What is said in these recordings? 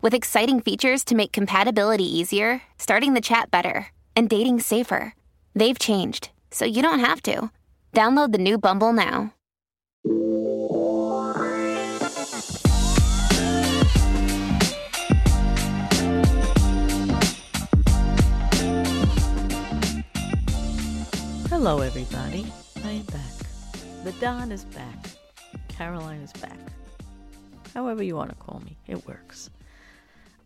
with exciting features to make compatibility easier, starting the chat better, and dating safer. They've changed, so you don't have to. Download the new Bumble now. Hello, everybody. I am back. The Don is back. Caroline is back. However you want to call me, it works.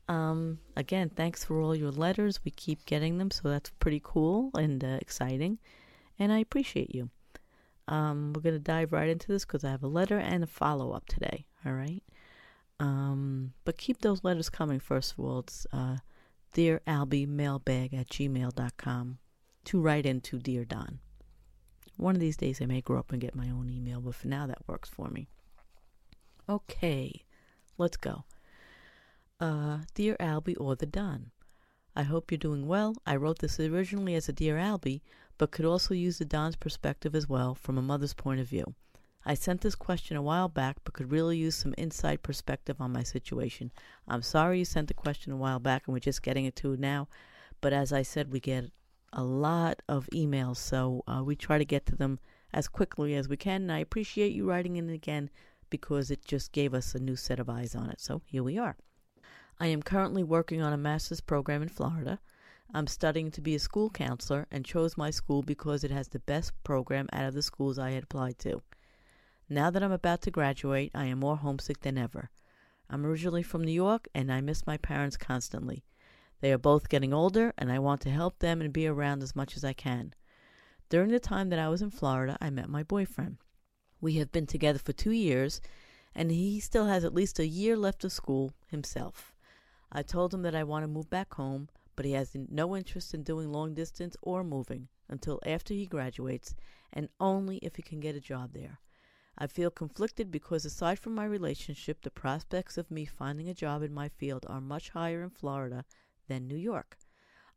Um, again, thanks for all your letters. We keep getting them, so that's pretty cool and uh, exciting, and I appreciate you. Um, we're gonna dive right into this because I have a letter and a follow up today. All right. Um, but keep those letters coming. First of all, it's uh, dear Albie mailbag at gmail.com to write into Dear Don. One of these days I may grow up and get my own email, but for now that works for me. Okay, let's go. Uh, Dear Albie or the Don, I hope you're doing well. I wrote this originally as a Dear Albie, but could also use the Don's perspective as well from a mother's point of view. I sent this question a while back, but could really use some inside perspective on my situation. I'm sorry you sent the question a while back and we're just getting it to now, but as I said, we get a lot of emails, so uh, we try to get to them as quickly as we can. And I appreciate you writing in again because it just gave us a new set of eyes on it. So here we are. I am currently working on a master's program in Florida. I'm studying to be a school counselor and chose my school because it has the best program out of the schools I had applied to. Now that I'm about to graduate, I am more homesick than ever. I'm originally from New York and I miss my parents constantly. They are both getting older, and I want to help them and be around as much as I can. During the time that I was in Florida, I met my boyfriend. We have been together for two years, and he still has at least a year left of school himself. I told him that I want to move back home, but he has no interest in doing long distance or moving until after he graduates, and only if he can get a job there. I feel conflicted because aside from my relationship, the prospects of me finding a job in my field are much higher in Florida than New York.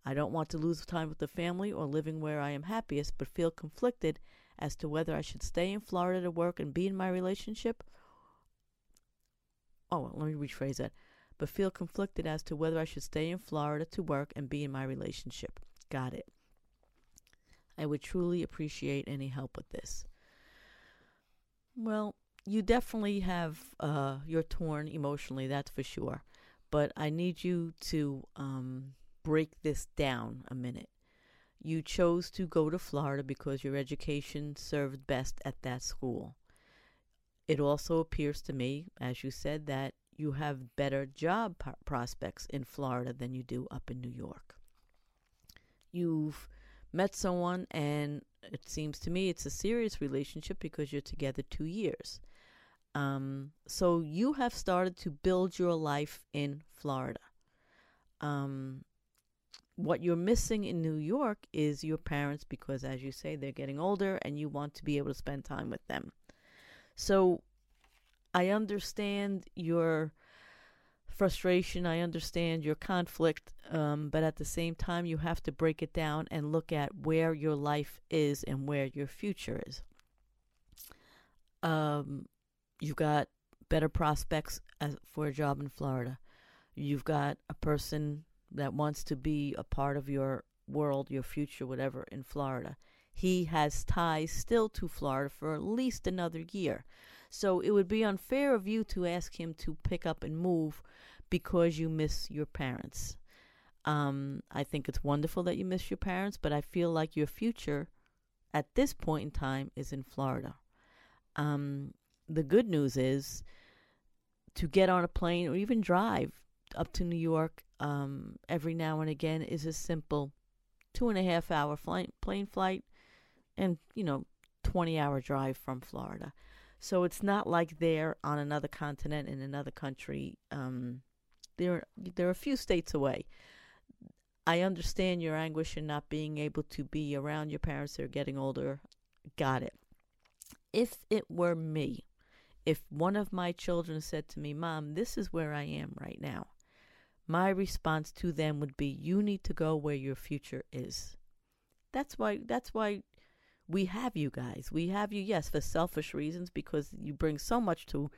I don't want to lose time with the family or living where I am happiest, but feel conflicted as to whether I should stay in Florida to work and be in my relationship. Oh, let me rephrase that. But feel conflicted as to whether I should stay in Florida to work and be in my relationship. Got it. I would truly appreciate any help with this. Well, you definitely have, uh, you're torn emotionally, that's for sure but I need you to um, break this down a minute. You chose to go to Florida because your education served best at that school. It also appears to me, as you said, that you have better job prospects in Florida than you do up in New York. You've met someone, and it seems to me it's a serious relationship because you're together two years. Um, so you have started to build your life in Florida. Um, what you're missing in New York is your parents because, as you say, they're getting older and you want to be able to spend time with them. So I understand your frustration, I understand your conflict, um, but at the same time, you have to break it down and look at where your life is and where your future is. Um, you've got better prospects as, for a job in Florida. You've got a person that wants to be a part of your world, your future, whatever, in Florida. He has ties still to Florida for at least another year. So it would be unfair of you to ask him to pick up and move because you miss your parents. Um, I think it's wonderful that you miss your parents, but I feel like your future at this point in time is in Florida. Um, the good news is to get on a plane or even drive up to New York um, every now and again is a simple two and a half hour flight, plane flight and, you know, 20 hour drive from Florida. So it's not like they're on another continent in another country. Um, they're, they're a few states away. I understand your anguish in not being able to be around your parents. They're getting older. Got it. If it were me, if one of my children said to me, Mom, this is where I am right now, my response to them would be, You need to go where your future is. That's why that's why we have you guys. We have you, yes, for selfish reasons, because you bring so much to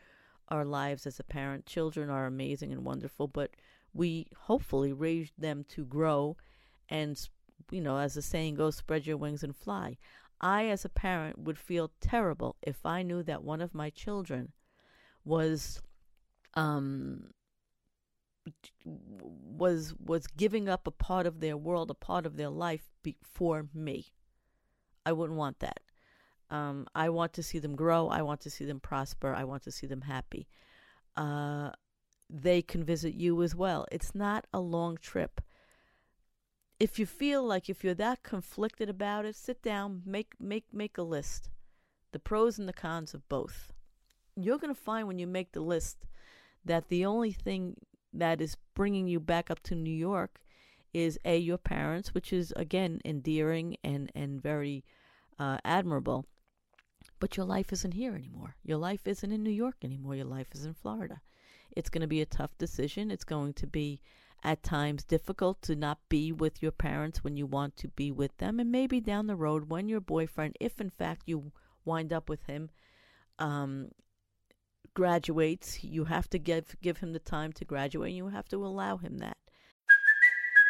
our lives as a parent. Children are amazing and wonderful, but we hopefully raise them to grow and, you know, as the saying goes, spread your wings and fly. I, as a parent, would feel terrible if I knew that one of my children was um was was giving up a part of their world, a part of their life be- for me. I wouldn't want that. Um, I want to see them grow. I want to see them prosper. I want to see them happy. Uh, they can visit you as well. It's not a long trip if you feel like if you're that conflicted about it, sit down, make make make a list. The pros and the cons of both. You're going to find when you make the list that the only thing that is bringing you back up to New York is a your parents, which is again endearing and and very uh, admirable. But your life isn't here anymore. Your life isn't in New York anymore. Your life is in Florida. It's going to be a tough decision. It's going to be at times difficult to not be with your parents when you want to be with them. And maybe down the road, when your boyfriend, if in fact you wind up with him, um, graduates, you have to give give him the time to graduate. And you have to allow him that.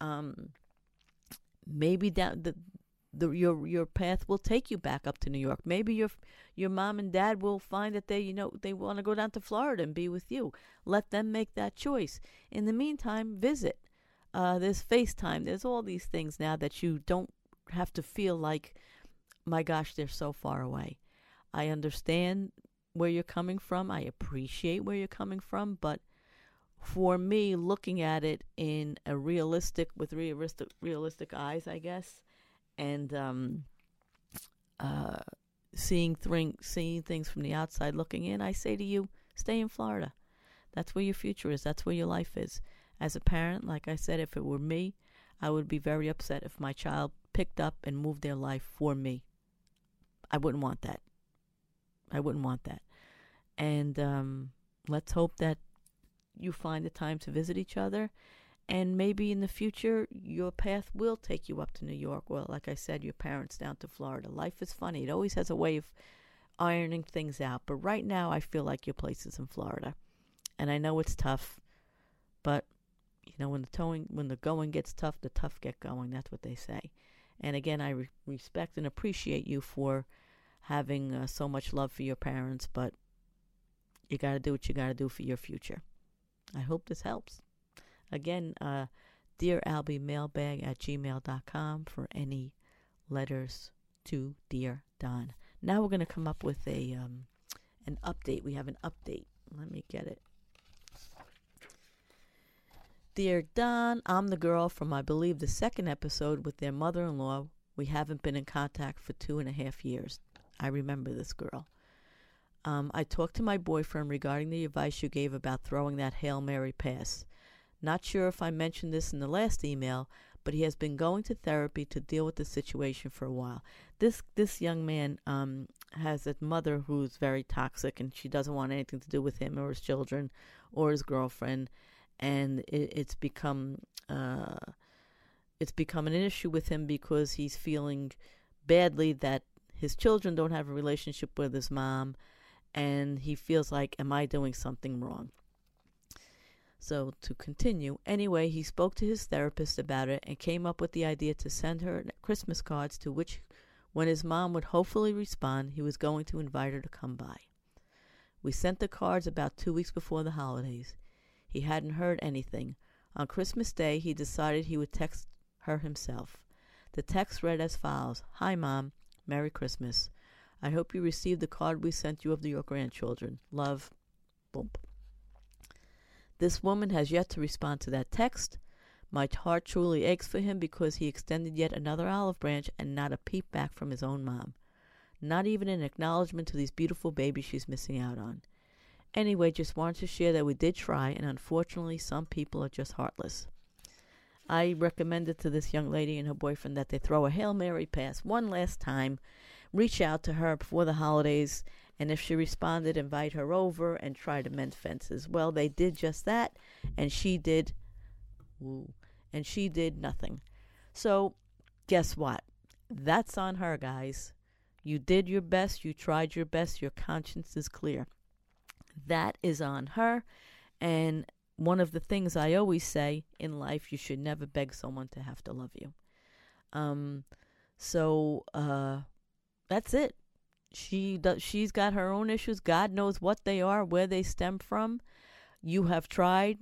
um, maybe down the, the your your path will take you back up to New York. Maybe your your mom and dad will find that they you know they want to go down to Florida and be with you. Let them make that choice. In the meantime, visit. Uh, there's FaceTime. There's all these things now that you don't have to feel like, my gosh, they're so far away. I understand where you're coming from. I appreciate where you're coming from, but for me looking at it in a realistic with realistic realistic eyes i guess and um, uh, seeing th- seeing things from the outside looking in i say to you stay in florida. That's where your future is. That's where your life is. As a parent like i said if it were me i would be very upset if my child picked up and moved their life for me. I wouldn't want that. I wouldn't want that. And um, let's hope that you find the time to visit each other. And maybe in the future, your path will take you up to New York. Well, like I said, your parents down to Florida. Life is funny. It always has a way of ironing things out. But right now, I feel like your place is in Florida. And I know it's tough, but you know when the towing when the going gets tough, the tough get going. That's what they say. And again, I re- respect and appreciate you for having uh, so much love for your parents, but You got to do what you got to do for your future. I hope this helps. Again, uh, Dear Albie, mailbag at gmail.com for any letters to Dear Don. Now we're going to come up with a um, an update. We have an update. Let me get it. Dear Don, I'm the girl from, I believe, the second episode with their mother in law. We haven't been in contact for two and a half years. I remember this girl. Um, I talked to my boyfriend regarding the advice you gave about throwing that Hail Mary pass. Not sure if I mentioned this in the last email, but he has been going to therapy to deal with the situation for a while. This this young man um, has a mother who's very toxic, and she doesn't want anything to do with him or his children or his girlfriend, and it, it's become uh, it's become an issue with him because he's feeling badly that his children don't have a relationship with his mom, and he feels like, am I doing something wrong? So, to continue, anyway, he spoke to his therapist about it and came up with the idea to send her Christmas cards to which, when his mom would hopefully respond, he was going to invite her to come by. We sent the cards about two weeks before the holidays. He hadn't heard anything. On Christmas Day, he decided he would text her himself. The text read as follows Hi, Mom. Merry Christmas. I hope you received the card we sent you of your grandchildren. Love. Boom. This woman has yet to respond to that text. My heart truly aches for him because he extended yet another olive branch and not a peep back from his own mom. Not even an acknowledgement to these beautiful babies she's missing out on. Anyway, just wanted to share that we did try, and unfortunately, some people are just heartless. I recommended to this young lady and her boyfriend that they throw a Hail Mary pass one last time, reach out to her before the holidays, and if she responded, invite her over and try to mend fences. Well, they did just that, and she did, woo, and she did nothing. So, guess what? That's on her, guys. You did your best, you tried your best, your conscience is clear. That is on her, and one of the things I always say in life, you should never beg someone to have to love you. Um, so uh, that's it. She does she's got her own issues. God knows what they are where they stem from. You have tried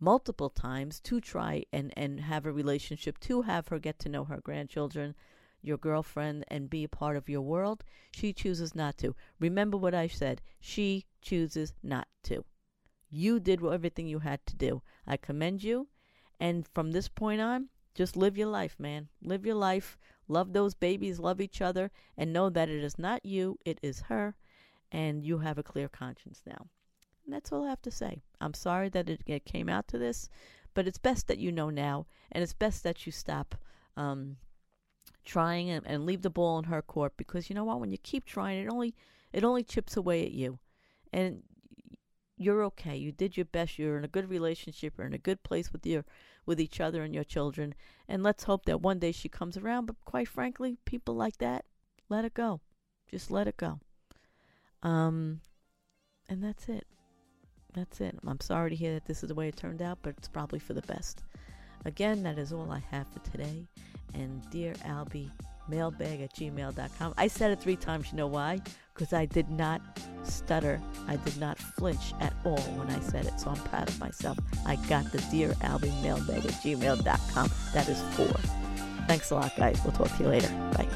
multiple times to try and and have a relationship to have her get to know her grandchildren your girlfriend and be a part of your world. She chooses not to. Remember what i said. She chooses not to. You did everything you had to do. I commend you. And from this point on just live your life man. Live your life Love those babies, love each other, and know that it is not you, it is her, and you have a clear conscience now. And that's all I have to say. I'm sorry that it, came out to this, but it's best that you know now, and it's best that you stop um, trying and, and leave the ball in her court because you know what? When you keep trying, it only it only chips away at you, and you're okay. You did your best. You're in a good relationship. You're in a good place with your with each other and your children. And let's hope that one day she comes around. But quite frankly, people like that, let it go. Just let it go. Um, and that's it. That's it. I'm sorry to hear that this is the way it turned out, but it's probably for the best. Again, that is all I have for today. And dear Albie, mailbag at gmail.com. I said it three times. You know why? Because I did not stutter. I did not flinch at all when I said it. So I'm proud of myself. I got the Dear Albie mailbag at gmail.com. That is four. Thanks a lot, guys. We'll talk to you later. Bye.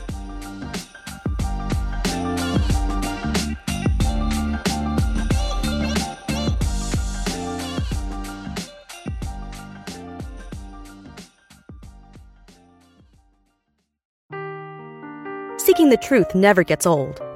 Seeking the truth never gets old.